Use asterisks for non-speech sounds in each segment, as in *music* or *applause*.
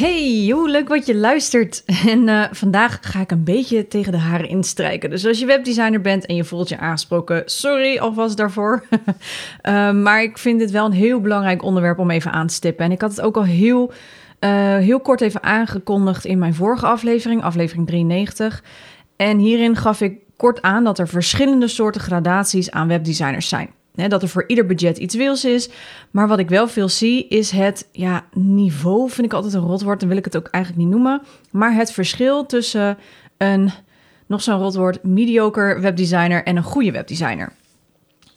Hey, hoe leuk wat je luistert. En uh, vandaag ga ik een beetje tegen de haren instrijken. Dus als je webdesigner bent en je voelt je aangesproken, sorry alvast daarvoor. uh, *laughs* maar ik vind dit wel een heel belangrijk onderwerp om even aan te stippen. En ik had het ook al heel, uh, heel kort even aangekondigd in mijn vorige aflevering, aflevering 93. En hierin gaf ik kort aan dat er verschillende soorten gradaties aan webdesigners zijn dat er voor ieder budget iets wils is. Maar wat ik wel veel zie, is het ja, niveau. Vind ik altijd een rotwoord, dan wil ik het ook eigenlijk niet noemen. Maar het verschil tussen een, nog zo'n rotwoord, mediocre webdesigner en een goede webdesigner.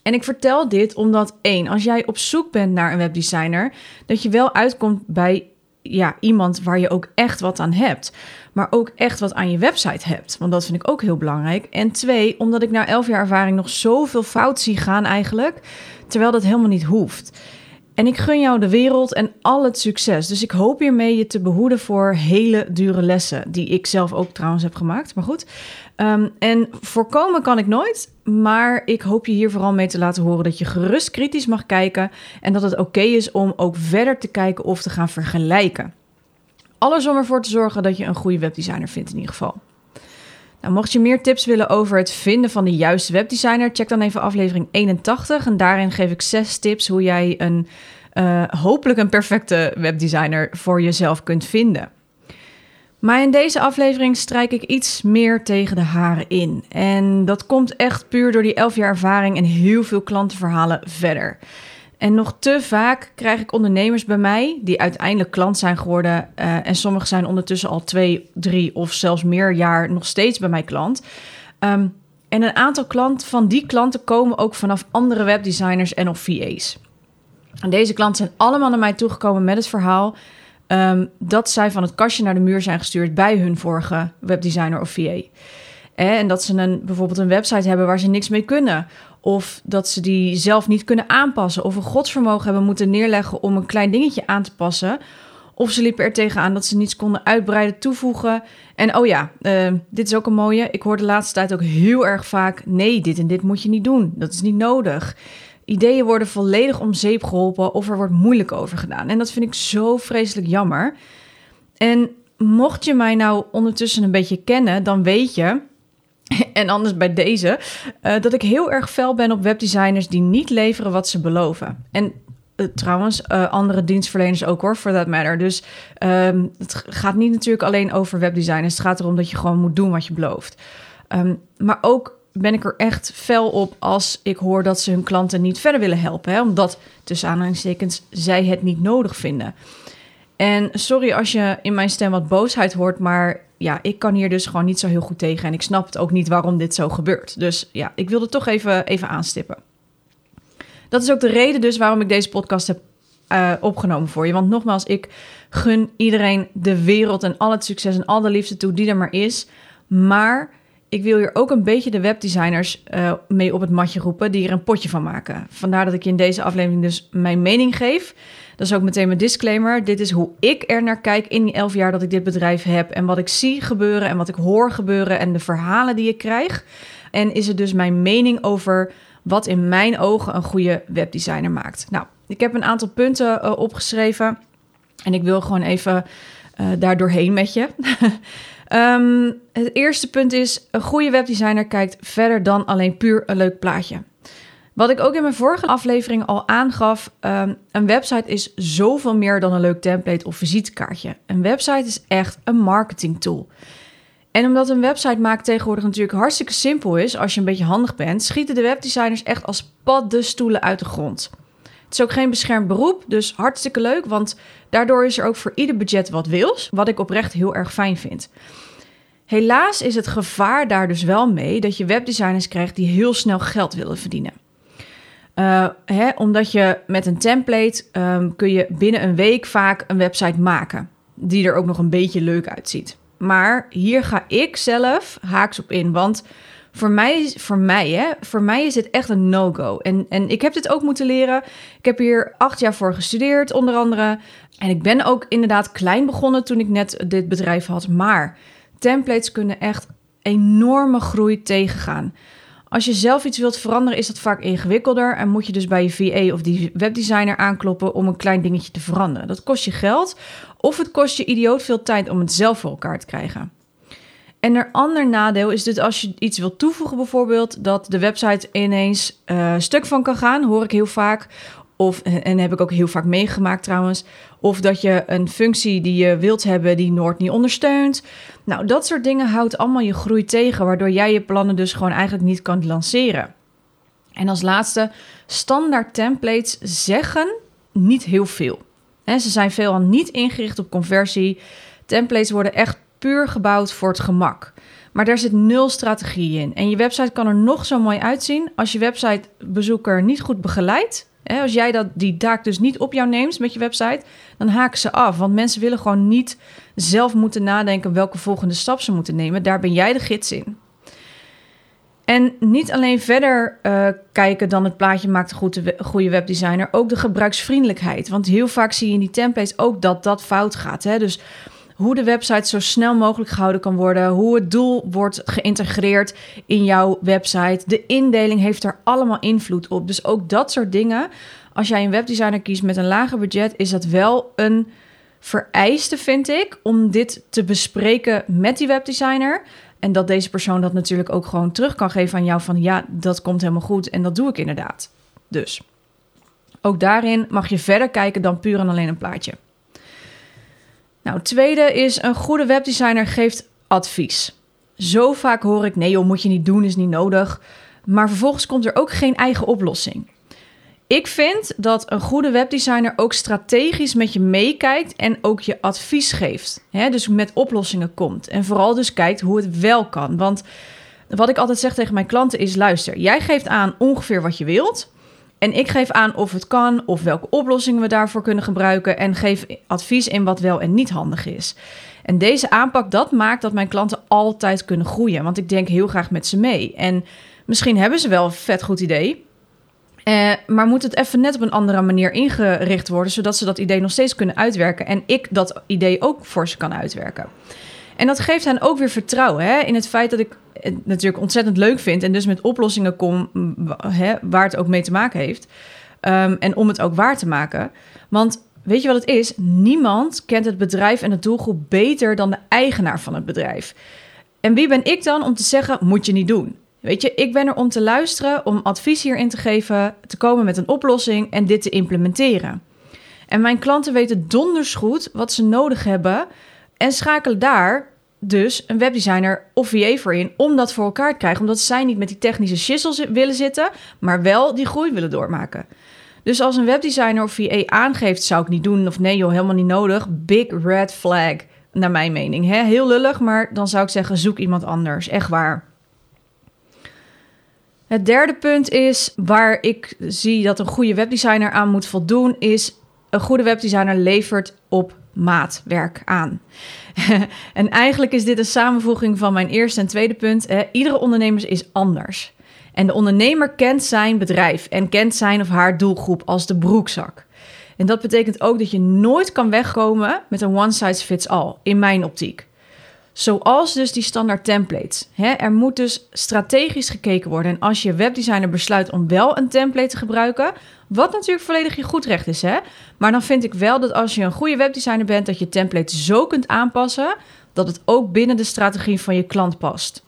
En ik vertel dit omdat één, als jij op zoek bent naar een webdesigner, dat je wel uitkomt bij ja, iemand waar je ook echt wat aan hebt. Maar ook echt wat aan je website hebt. Want dat vind ik ook heel belangrijk. En twee, omdat ik na elf jaar ervaring nog zoveel fout zie gaan eigenlijk. Terwijl dat helemaal niet hoeft. En ik gun jou de wereld en al het succes. Dus ik hoop hiermee je te behoeden voor hele dure lessen. Die ik zelf ook trouwens heb gemaakt. Maar goed. Um, en voorkomen kan ik nooit. Maar ik hoop je hier vooral mee te laten horen dat je gerust kritisch mag kijken. En dat het oké is om ook verder te kijken of te gaan vergelijken. Alles om ervoor te zorgen dat je een goede webdesigner vindt in ieder geval. Nou, mocht je meer tips willen over het vinden van de juiste webdesigner, check dan even aflevering 81. En daarin geef ik zes tips hoe jij een uh, hopelijk een perfecte webdesigner voor jezelf kunt vinden. Maar in deze aflevering strijk ik iets meer tegen de haren in. En dat komt echt puur door die 11 jaar ervaring en heel veel klantenverhalen verder. En nog te vaak krijg ik ondernemers bij mij die uiteindelijk klant zijn geworden. Uh, en sommigen zijn ondertussen al twee, drie of zelfs meer jaar nog steeds bij mij klant. Um, en een aantal klanten van die klanten komen ook vanaf andere webdesigners en of VA's. En deze klanten zijn allemaal naar mij toegekomen met het verhaal um, dat zij van het kastje naar de muur zijn gestuurd bij hun vorige webdesigner of VA. En dat ze een, bijvoorbeeld een website hebben waar ze niks mee kunnen. Of dat ze die zelf niet kunnen aanpassen. Of een godsvermogen hebben moeten neerleggen om een klein dingetje aan te passen. Of ze liepen er tegenaan dat ze niets konden uitbreiden, toevoegen. En oh ja, uh, dit is ook een mooie. Ik hoor de laatste tijd ook heel erg vaak: nee, dit en dit moet je niet doen. Dat is niet nodig. Ideeën worden volledig om zeep geholpen of er wordt moeilijk over gedaan. En dat vind ik zo vreselijk jammer. En mocht je mij nou ondertussen een beetje kennen, dan weet je *laughs* en anders bij deze, uh, dat ik heel erg fel ben op webdesigners die niet leveren wat ze beloven. En uh, trouwens, uh, andere dienstverleners ook hoor, for that matter. Dus um, het gaat niet natuurlijk alleen over webdesigners. Het gaat erom dat je gewoon moet doen wat je belooft. Um, maar ook ben ik er echt fel op als ik hoor dat ze hun klanten niet verder willen helpen. Hè? Omdat, tussen aanhalingstekens, zij het niet nodig vinden. En sorry als je in mijn stem wat boosheid hoort, maar ja, ik kan hier dus gewoon niet zo heel goed tegen. En ik snap het ook niet waarom dit zo gebeurt. Dus ja, ik wilde toch even, even aanstippen. Dat is ook de reden dus waarom ik deze podcast heb uh, opgenomen voor je. Want nogmaals, ik gun iedereen de wereld en al het succes en al de liefde toe die er maar is. Maar ik wil hier ook een beetje de webdesigners uh, mee op het matje roepen die er een potje van maken. Vandaar dat ik je in deze aflevering dus mijn mening geef. Dat is ook meteen mijn disclaimer. Dit is hoe ik er naar kijk in die elf jaar dat ik dit bedrijf heb. En wat ik zie gebeuren en wat ik hoor gebeuren en de verhalen die ik krijg. En is het dus mijn mening over wat in mijn ogen een goede webdesigner maakt. Nou, ik heb een aantal punten uh, opgeschreven. En ik wil gewoon even uh, daar doorheen met je. um, *laughs* het eerste punt is: een goede webdesigner kijkt verder dan alleen puur een leuk plaatje. Wat ik ook in mijn vorige aflevering al aangaf, um, een website is zoveel meer dan een leuk template of visitekaartje. Een website is echt een marketing tool. En omdat een website maken tegenwoordig natuurlijk hartstikke simpel is, als je een beetje handig bent, schieten de webdesigners echt als paddenstoelen uit de grond. Het is ook geen beschermd beroep, dus hartstikke leuk, want daardoor is er ook voor ieder budget wat wils, wat ik oprecht heel erg fijn vind. Helaas is het gevaar daar dus wel mee dat je webdesigners krijgt die heel snel geld willen verdienen. Uh, hè, omdat je met een template um, kun je binnen een week vaak een website maken die er ook nog een beetje leuk uitziet. Maar hier ga ik zelf haaks op in. Want voor mij, voor mij, hè, voor mij is dit echt een no-go. En, en ik heb dit ook moeten leren. Ik heb hier acht jaar voor gestudeerd, onder andere. En ik ben ook inderdaad klein begonnen toen ik net dit bedrijf had. Maar templates kunnen echt enorme groei tegengaan. Als je zelf iets wilt veranderen, is dat vaak ingewikkelder en moet je dus bij je VA of die webdesigner aankloppen om een klein dingetje te veranderen. Dat kost je geld of het kost je idioot veel tijd om het zelf voor elkaar te krijgen. En een ander nadeel is dat als je iets wilt toevoegen, bijvoorbeeld, dat de website ineens uh, stuk van kan gaan, hoor ik heel vaak. Of, en heb ik ook heel vaak meegemaakt trouwens. Of dat je een functie die je wilt hebben, die Noord niet ondersteunt. Nou, dat soort dingen houdt allemaal je groei tegen, waardoor jij je plannen dus gewoon eigenlijk niet kan lanceren. En als laatste, standaard templates zeggen niet heel veel. ze zijn veelal niet ingericht op conversie. Templates worden echt puur gebouwd voor het gemak. Maar daar zit nul strategie in. En je website kan er nog zo mooi uitzien. Als je websitebezoeker niet goed begeleidt, als jij dat, die taak dus niet op jou neemt met je website, dan haken ze af. Want mensen willen gewoon niet zelf moeten nadenken welke volgende stap ze moeten nemen. Daar ben jij de gids in. En niet alleen verder uh, kijken dan het plaatje maakt een goede, goede webdesigner, ook de gebruiksvriendelijkheid. Want heel vaak zie je in die templates ook dat dat fout gaat. Hè? Dus hoe de website zo snel mogelijk gehouden kan worden, hoe het doel wordt geïntegreerd in jouw website. De indeling heeft er allemaal invloed op. Dus ook dat soort dingen. Als jij een webdesigner kiest met een lager budget, is dat wel een vereiste, vind ik, om dit te bespreken met die webdesigner. En dat deze persoon dat natuurlijk ook gewoon terug kan geven aan jou van ja, dat komt helemaal goed en dat doe ik inderdaad. Dus ook daarin mag je verder kijken dan puur en alleen een plaatje. Nou, tweede is een goede webdesigner geeft advies. Zo vaak hoor ik: nee, joh, moet je niet doen, is niet nodig. Maar vervolgens komt er ook geen eigen oplossing. Ik vind dat een goede webdesigner ook strategisch met je meekijkt en ook je advies geeft. Dus met oplossingen komt. En vooral dus kijkt hoe het wel kan. Want wat ik altijd zeg tegen mijn klanten is: luister, jij geeft aan ongeveer wat je wilt. En ik geef aan of het kan, of welke oplossingen we daarvoor kunnen gebruiken en geef advies in wat wel en niet handig is. En deze aanpak, dat maakt dat mijn klanten altijd kunnen groeien, want ik denk heel graag met ze mee. En misschien hebben ze wel een vet goed idee, eh, maar moet het even net op een andere manier ingericht worden, zodat ze dat idee nog steeds kunnen uitwerken en ik dat idee ook voor ze kan uitwerken. En dat geeft hen ook weer vertrouwen hè, in het feit dat ik natuurlijk ontzettend leuk vind en dus met oplossingen kom hè, waar het ook mee te maken heeft. Ehm, en om het ook waar te maken. Want weet je wat het is? Niemand kent het bedrijf en de doelgroep beter dan de eigenaar van het bedrijf. En wie ben ik dan om te zeggen, moet je niet doen? Weet je, ik ben er om te luisteren, om advies hierin te geven, te komen met een oplossing en dit te implementeren. En mijn klanten weten donders goed wat ze nodig hebben en schakelen daar dus een webdesigner of VA voor in om dat voor elkaar te krijgen. Omdat zij niet met die technische shizzles willen zitten, maar wel die groei willen doormaken. Dus als een webdesigner of VA aangeeft, zou ik niet doen of nee joh, helemaal niet nodig. Big red flag, naar mijn mening. Hè? Heel lullig, maar dan zou ik zeggen, zoek iemand anders. Echt waar. Het derde punt is waar ik zie dat een goede webdesigner aan moet voldoen, is een goede webdesigner levert op maatwerk aan. *laughs* en eigenlijk is dit een samenvoeging van mijn eerste en tweede punt. Iedere ondernemer is anders. En de ondernemer kent zijn bedrijf en kent zijn of haar doelgroep als de broekzak. En dat betekent ook dat je nooit kan wegkomen met een one size fits all, in mijn optiek. Zoals dus die standaard templates. er moet dus strategisch gekeken worden. En als je webdesigner besluit om wel een template te gebruiken, wat natuurlijk volledig je goed recht is, hè? Maar dan vind ik wel dat als je een goede webdesigner bent, dat je template zo kunt aanpassen dat het ook binnen de strategie van je klant past.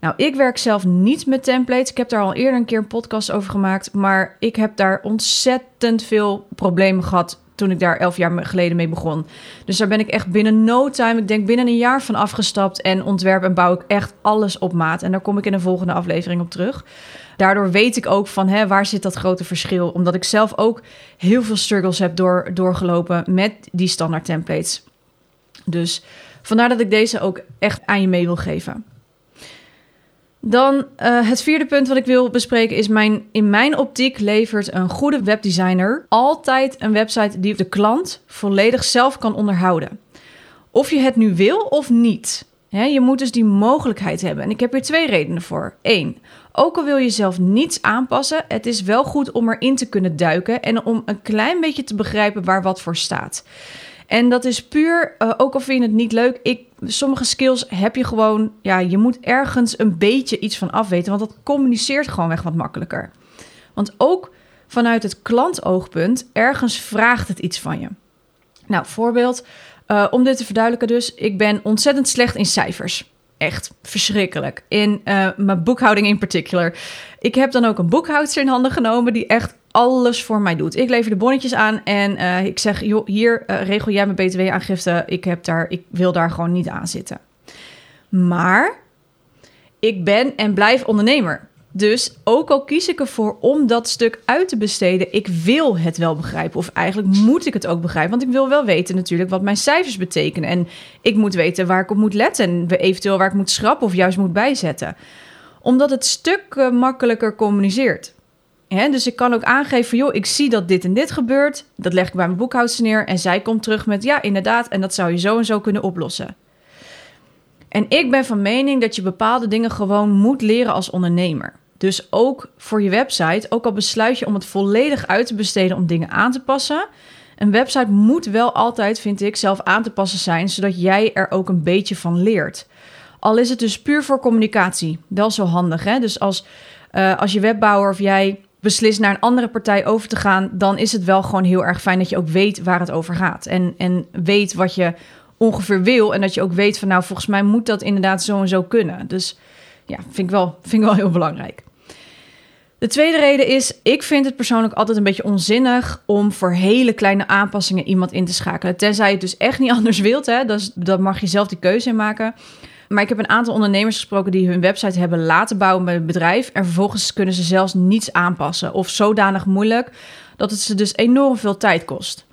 Nou, ik werk zelf niet met templates. Ik heb daar al eerder een keer een podcast over gemaakt, maar ik heb daar ontzettend veel problemen gehad toen ik daar elf jaar geleden mee begon. Dus daar ben ik echt binnen no time, ik denk binnen een jaar van afgestapt en ontwerp en bouw ik echt alles op maat. En daar kom ik in de volgende aflevering op terug. Daardoor weet ik ook van hè, waar zit dat grote verschil. Omdat ik zelf ook heel veel struggles heb door, doorgelopen met die standaard templates. Dus vandaar dat ik deze ook echt aan je mee wil geven. Dan uh, het vierde punt wat ik wil bespreken is mijn, in mijn optiek levert een goede webdesigner altijd een website die de klant volledig zelf kan onderhouden. Of je het nu wil of niet. Je moet dus die mogelijkheid hebben. En ik heb hier twee redenen voor. Eén, ook al wil je zelf niets aanpassen, het is wel goed om erin te kunnen duiken en om een klein beetje te begrijpen waar wat voor staat. En dat is puur, uh, ook al vind je het niet leuk, ik, sommige skills heb je gewoon, ja, je moet ergens een beetje iets van afweten, want dat communiceert gewoon weg wat makkelijker. Want ook vanuit het klantoogpunt, ergens vraagt het iets van je. Nou, voorbeeld, uh, om dit te verduidelijken dus, ik ben ontzettend slecht in cijfers. Echt verschrikkelijk. In uh, mijn boekhouding in particular. Ik heb dan ook een boekhoudster in handen genomen die echt alles voor mij doet. Ik lever de bonnetjes aan en uh, ik zeg, joh, hier regel jij mijn btw-aangifte. Ik, heb daar, ik wil daar gewoon niet aan zitten. Maar ik ben en blijf ondernemer. Dus ook al kies ik ervoor om dat stuk uit te besteden, ik wil het wel begrijpen. Of eigenlijk moet ik het ook begrijpen. Want ik wil wel weten natuurlijk wat mijn cijfers betekenen. En ik moet weten waar ik op moet letten. En eventueel waar ik moet schrappen of juist moet bijzetten. Omdat het stuk uh, makkelijker communiceert. dus ik kan ook aangeven, joh, ik zie dat dit en dit gebeurt. Dat leg ik bij mijn boekhoudster neer. En zij komt terug met, ja, inderdaad. En dat zou je zo en zo kunnen oplossen. En ik ben van mening dat je bepaalde dingen gewoon moet leren als ondernemer. Dus ook voor je website, ook al besluit je om het volledig uit te besteden om dingen aan te passen. Een website moet wel altijd, vind ik, zelf aan te passen zijn, zodat jij er ook een beetje van leert. Al is het dus puur voor communicatie. Wel zo handig, hè? Dus als, uh, als je webbouwer of jij beslist naar een andere partij over te gaan, dan is het wel gewoon heel erg fijn dat je ook weet waar het over gaat. En, en weet wat je ongeveer wil. En dat je ook weet van nou, volgens mij moet dat inderdaad zo en zo kunnen. Dus ja, vind ik wel, vind ik wel heel belangrijk. De tweede reden is, ik vind het persoonlijk altijd een beetje onzinnig om voor hele kleine aanpassingen iemand in te schakelen. Tenzij je het dus echt niet *laughs* anders wilt, hè? Dat, dat mag je zelf die keuze in maken. Maar ik heb een aantal ondernemers gesproken die hun website hebben laten bouwen bij het bedrijf. En vervolgens kunnen ze zelfs niets aanpassen. Of zodanig moeilijk dat het ze dus enorm veel tijd kost.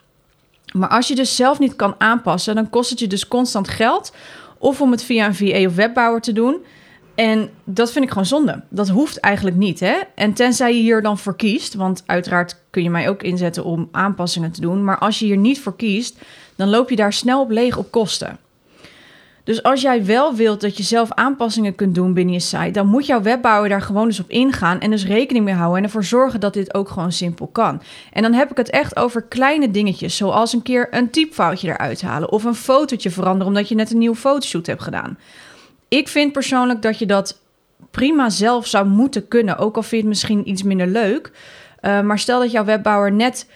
Maar als je dus zelf niet kan aanpassen, dan kost het je dus constant geld. Of om het via een VA of webbouwer te doen. En dat vind ik gewoon zonde. Dat hoeft eigenlijk niet. Hè? En tenzij je hier dan voor kiest, want uiteraard kun je mij ook inzetten om aanpassingen te doen. Maar als je hier niet voor kiest, dan loop je daar snel op leeg op kosten. Dus als jij wel wilt dat je zelf aanpassingen kunt doen binnen je site, dan moet jouw webbouwer daar gewoon eens op ingaan en dus rekening mee houden en ervoor zorgen dat dit ook gewoon simpel kan. En dan heb ik het echt over kleine dingetjes, zoals een keer een typfoutje eruit halen of een fotootje veranderen omdat je net een nieuwe fotoshoot hebt gedaan. Ik vind persoonlijk dat je dat prima zelf zou moeten kunnen. Ook al vind je het misschien iets minder leuk. Uh, maar stel dat jouw webbouwer net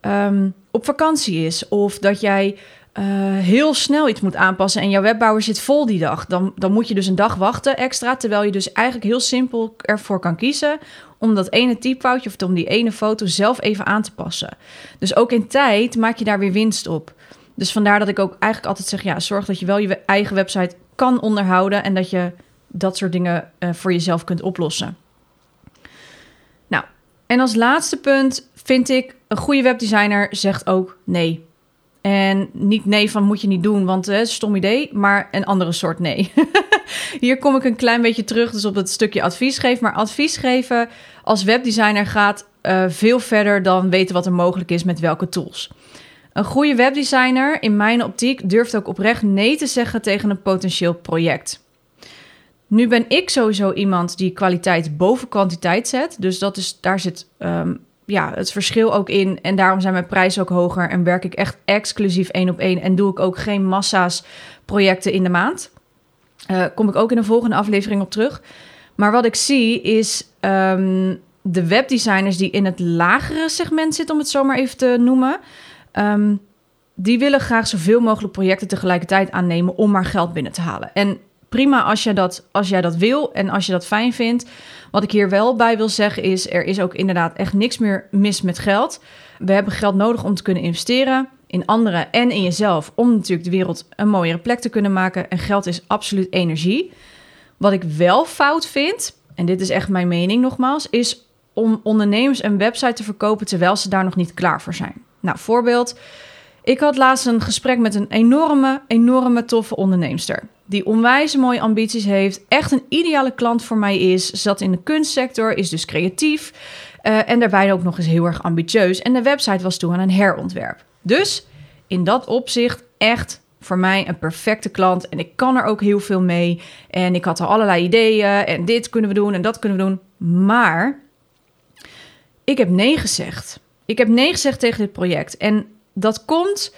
um, op vakantie is. Of dat jij uh, heel snel iets moet aanpassen en jouw webbouwer zit vol die dag. Dan, dan moet je dus een dag wachten extra. Terwijl je dus eigenlijk heel simpel ervoor kan kiezen om dat ene typfoutje of om die ene foto zelf even aan te passen. Dus ook in tijd maak je daar weer winst op. Dus vandaar dat ik ook eigenlijk altijd zeg: ja, zorg dat je wel je eigen website kan onderhouden en dat je dat soort dingen uh, voor jezelf kunt oplossen. Nou, en als laatste punt vind ik een goede webdesigner zegt ook nee. En niet nee van moet je niet doen, want het uh, stom idee, maar een andere soort nee. *laughs* Hier kom ik een klein beetje terug dus op het stukje advies geven. Maar advies geven als webdesigner gaat uh, veel verder dan weten wat er mogelijk is met welke tools. Een goede webdesigner, in mijn optiek, durft ook oprecht nee te zeggen tegen een potentieel project. Nu ben ik sowieso iemand die kwaliteit boven kwantiteit zet. Dus dat is, daar zit um, ja, het verschil ook in. En daarom zijn mijn prijzen ook hoger. En werk ik echt exclusief één op één. En doe ik ook geen massa's projecten in de maand. Uh, kom ik ook in een volgende aflevering op terug. Maar wat ik zie is um, de webdesigners die in het lagere segment zitten, om het zo maar even te noemen. Um, die willen graag zoveel mogelijk projecten tegelijkertijd aannemen om maar geld binnen te halen. En prima als, je dat, als jij dat wil en als je dat fijn vindt. Wat ik hier wel bij wil zeggen is, er is ook inderdaad echt niks meer mis met geld. We hebben geld nodig om te kunnen investeren in anderen en in jezelf. Om natuurlijk de wereld een mooiere plek te kunnen maken. En geld is absoluut energie. Wat ik wel fout vind, en dit is echt mijn mening nogmaals, is om ondernemers een website te verkopen terwijl ze daar nog niet klaar voor zijn. Nou, voorbeeld. Ik had laatst een gesprek met een enorme, enorme toffe onderneemster. Die onwijs mooie ambities heeft, echt een ideale klant voor mij is. Zat in de kunstsector, is dus creatief. Uh, en daarbij ook nog eens heel erg ambitieus. En de website was toen aan een herontwerp. Dus in dat opzicht echt voor mij een perfecte klant en ik kan er ook heel veel mee. En ik had al allerlei ideeën en dit kunnen we doen en dat kunnen we doen. Maar ik heb nee gezegd. Ik heb nee gezegd tegen dit project. En dat komt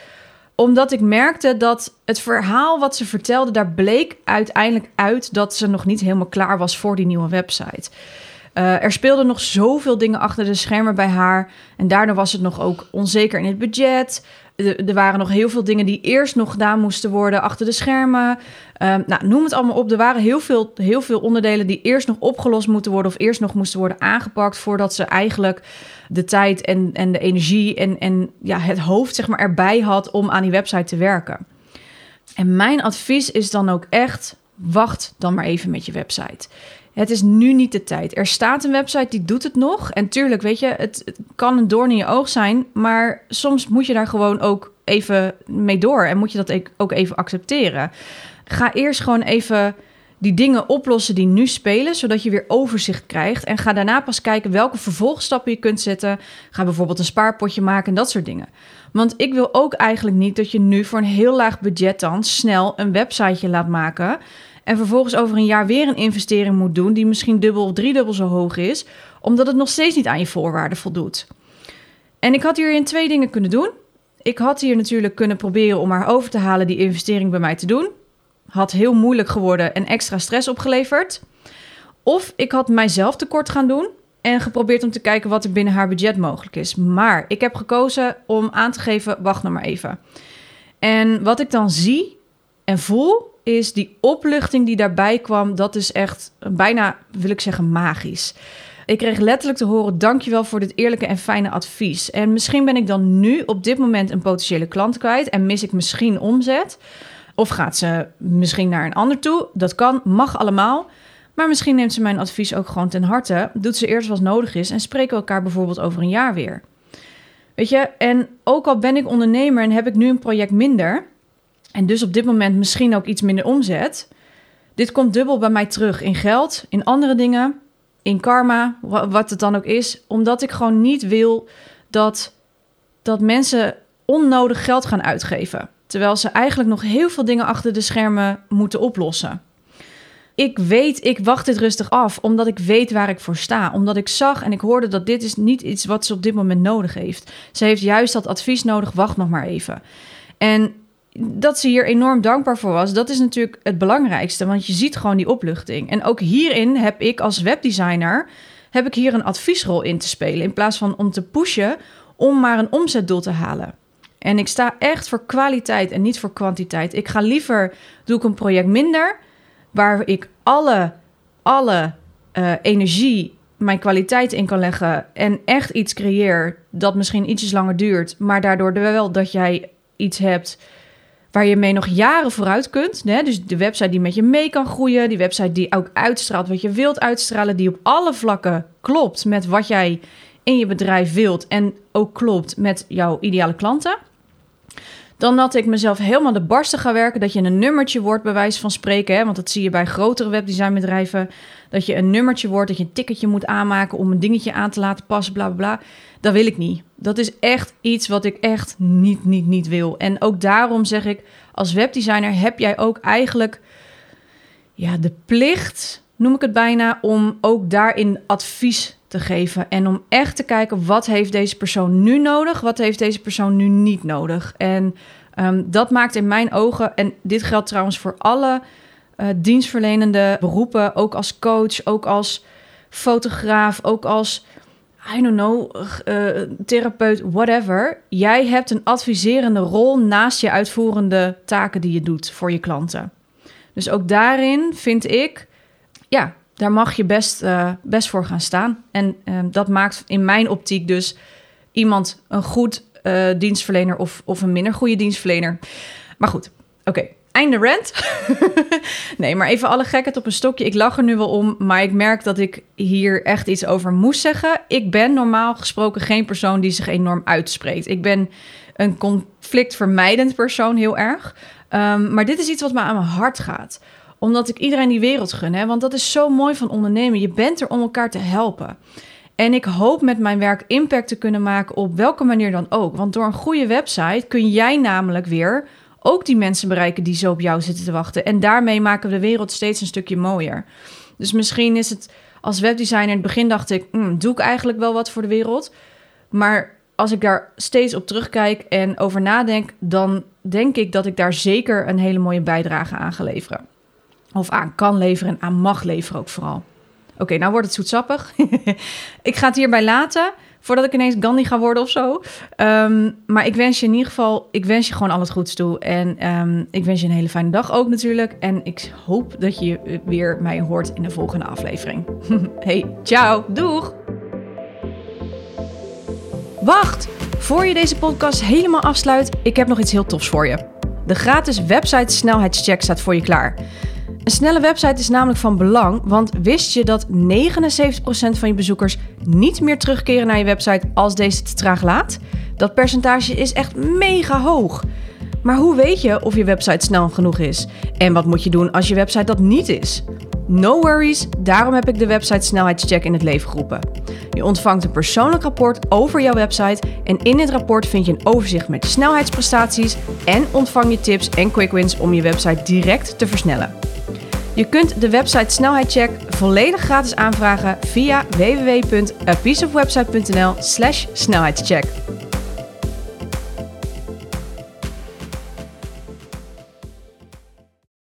omdat ik merkte dat het verhaal wat ze vertelde, daar bleek uiteindelijk uit dat ze nog niet helemaal klaar was voor die nieuwe website. Uh, er speelden nog zoveel dingen achter de schermen bij haar. En daardoor was het nog ook onzeker in het budget. Er waren nog heel veel dingen die eerst nog gedaan moesten worden achter de schermen. Um, nou, noem het allemaal op. Er waren heel veel, heel veel onderdelen die eerst nog opgelost moeten worden of eerst nog moesten worden aangepakt voordat ze eigenlijk de tijd en, en de energie en, en ja, het hoofd zeg maar, erbij had om aan die website te werken. En mijn advies is dan ook echt: wacht dan maar even met je website. Het is nu niet de tijd. Er staat een website die doet het nog. En tuurlijk, weet je, het, kan een doorn in je oog zijn. Maar soms moet je daar gewoon ook even mee door. En moet je dat ook even accepteren. Ga eerst gewoon even die dingen oplossen die nu spelen, zodat je weer overzicht krijgt. En ga daarna pas kijken welke vervolgstappen je kunt zetten. Ga bijvoorbeeld een spaarpotje maken en dat soort dingen. Want ik wil ook eigenlijk niet dat je nu voor een heel laag budget dan snel een websiteje laat maken. En vervolgens over een jaar weer een investering moet doen die misschien dubbel of driedubbel zo hoog is, omdat het nog steeds niet aan je voorwaarden voldoet. En ik had hierin twee dingen kunnen doen. Ik had hier natuurlijk kunnen proberen om haar over te halen die investering bij mij te doen. Had heel moeilijk geworden en extra stress opgeleverd. Of ik had mijzelf tekort gaan doen en geprobeerd om te kijken wat er binnen haar budget mogelijk is. Maar ik heb gekozen om aan te geven: wacht nog maar even. En wat ik dan zie en voel, is die opluchting die daarbij kwam, dat is echt bijna, wil ik zeggen, magisch. Ik kreeg letterlijk te horen: dankjewel voor dit eerlijke en fijne advies. En misschien ben ik dan nu op dit moment een potentiële klant kwijt en mis ik misschien omzet. Of gaat ze misschien naar een ander toe? Dat kan, mag allemaal. Maar misschien neemt ze mijn advies ook gewoon ten harte, doet ze eerst wat nodig is en spreken we elkaar bijvoorbeeld over een jaar weer. Weet je, en ook al ben ik ondernemer en heb ik nu een project minder, en dus op dit moment misschien ook iets minder omzet, dit komt dubbel bij mij terug in geld, in andere dingen, in karma, wat het dan ook is, omdat ik gewoon niet wil dat, dat mensen onnodig geld gaan uitgeven. Terwijl ze eigenlijk nog heel veel dingen achter de schermen moeten oplossen. Ik weet, ik wacht dit rustig af, omdat ik weet waar ik voor sta. Omdat ik zag en ik hoorde dat dit is niet iets wat ze op dit moment nodig heeft. Ze heeft juist dat advies nodig, wacht nog maar even. En dat ze hier enorm dankbaar voor was, dat is natuurlijk het belangrijkste. Want je ziet gewoon die opluchting. En ook hierin heb ik als webdesigner, heb ik hier een adviesrol in te spelen. In plaats van om te pushen om maar een omzetdoel te halen. En ik sta echt voor kwaliteit en niet voor kwantiteit. Ik ga liever, doe ik een project minder, waar ik alle, alle uh, energie, mijn kwaliteit in kan leggen en echt iets creëer dat misschien ietsjes langer duurt, maar daardoor wel dat jij iets hebt waar je mee nog jaren vooruit kunt. Hè? Dus de website die met je mee kan groeien, die website die ook uitstraalt wat je wilt uitstralen, die op alle vlakken klopt met wat jij in je bedrijf wilt en ook klopt met jouw ideale klanten. Dan dat ik mezelf helemaal de barsten ga werken. Dat je een nummertje wordt, bij wijze van spreken. Hè? Want dat zie je bij grotere webdesignbedrijven. Dat je een nummertje wordt, dat je een ticketje moet aanmaken om een dingetje aan te laten passen, bla bla bla. Dat wil ik niet. Dat is echt iets wat ik echt niet, niet, niet wil. En ook daarom zeg ik, als webdesigner heb jij ook eigenlijk ja, de plicht, noem ik het bijna, om ook daarin advies te geven. En om echt te kijken, wat heeft deze persoon nu nodig? Wat heeft deze persoon nu niet nodig? En um, dat maakt in mijn ogen, en dit geldt trouwens voor alle uh, dienstverlenende beroepen, ook als coach, ook als fotograaf, ook als, I don't know, uh, therapeut, whatever. Jij hebt een adviserende rol naast je uitvoerende taken die je doet voor je klanten. Dus ook daarin vind ik, ja, daar mag je best, uh, best voor gaan staan. En uh, dat maakt in mijn optiek dus iemand een goed dienstverlener of, of een minder goede dienstverlener. Maar goed, oké. Einde rant. *laughs* nee, maar even alle gekheid op een stokje. Ik lach er nu wel om, maar ik merk dat ik hier echt iets over moest zeggen. Ik ben normaal gesproken geen persoon die zich enorm uitspreekt. Ik ben een conflictvermijdend persoon, heel erg. Um, maar dit is iets wat me aan mijn hart gaat omdat ik iedereen die wereld gun. Hè? Want dat is zo mooi van ondernemen. Je bent er om elkaar te helpen. En ik hoop met mijn werk impact te kunnen maken op welke manier dan ook. Want door een goede website kun jij namelijk weer ook die mensen bereiken die zo op jou zitten te wachten. En daarmee maken we de wereld steeds een stukje mooier. Dus misschien is het als webdesigner in het begin dacht ik, hm, doe ik eigenlijk wel wat voor de wereld? Maar als ik daar steeds op terugkijk en over nadenk, dan denk ik dat ik daar zeker een hele mooie bijdrage aan ga leveren. Of aan kan leveren en aan mag leveren ook vooral. Oké, nou wordt het zoetsappig. *laughs* ik ga het hierbij laten voordat ik ineens Gandhi ga worden of zo. Ehm, maar ik wens je in ieder geval, ik wens je gewoon al het goeds toe. En ehm, ik wens je een hele fijne dag ook natuurlijk. En ik hoop dat je weer mij hoort in de volgende aflevering. *laughs* hey, ciao, doeg! Wacht, voor je deze podcast helemaal afsluit, ik heb nog iets heel tofs voor je. De gratis website snelheidscheck staat voor je klaar. Een snelle website is namelijk van belang, want wist je dat 79% van je bezoekers niet meer terugkeren naar je website als deze te traag laat? Dat percentage is echt mega hoog. Maar hoe weet je of je website snel genoeg is? En wat moet je doen als je website dat niet is? No worries, daarom heb ik de website snelheidscheck in het leven geroepen. Je ontvangt een persoonlijk rapport over jouw website en in dit rapport vind je een overzicht met snelheidsprestaties en ontvang je tips en quick wins om je website direct te versnellen. Je kunt de website Snelheidcheck volledig gratis aanvragen via www.apieceofwebsite.nl/snelheidscheck.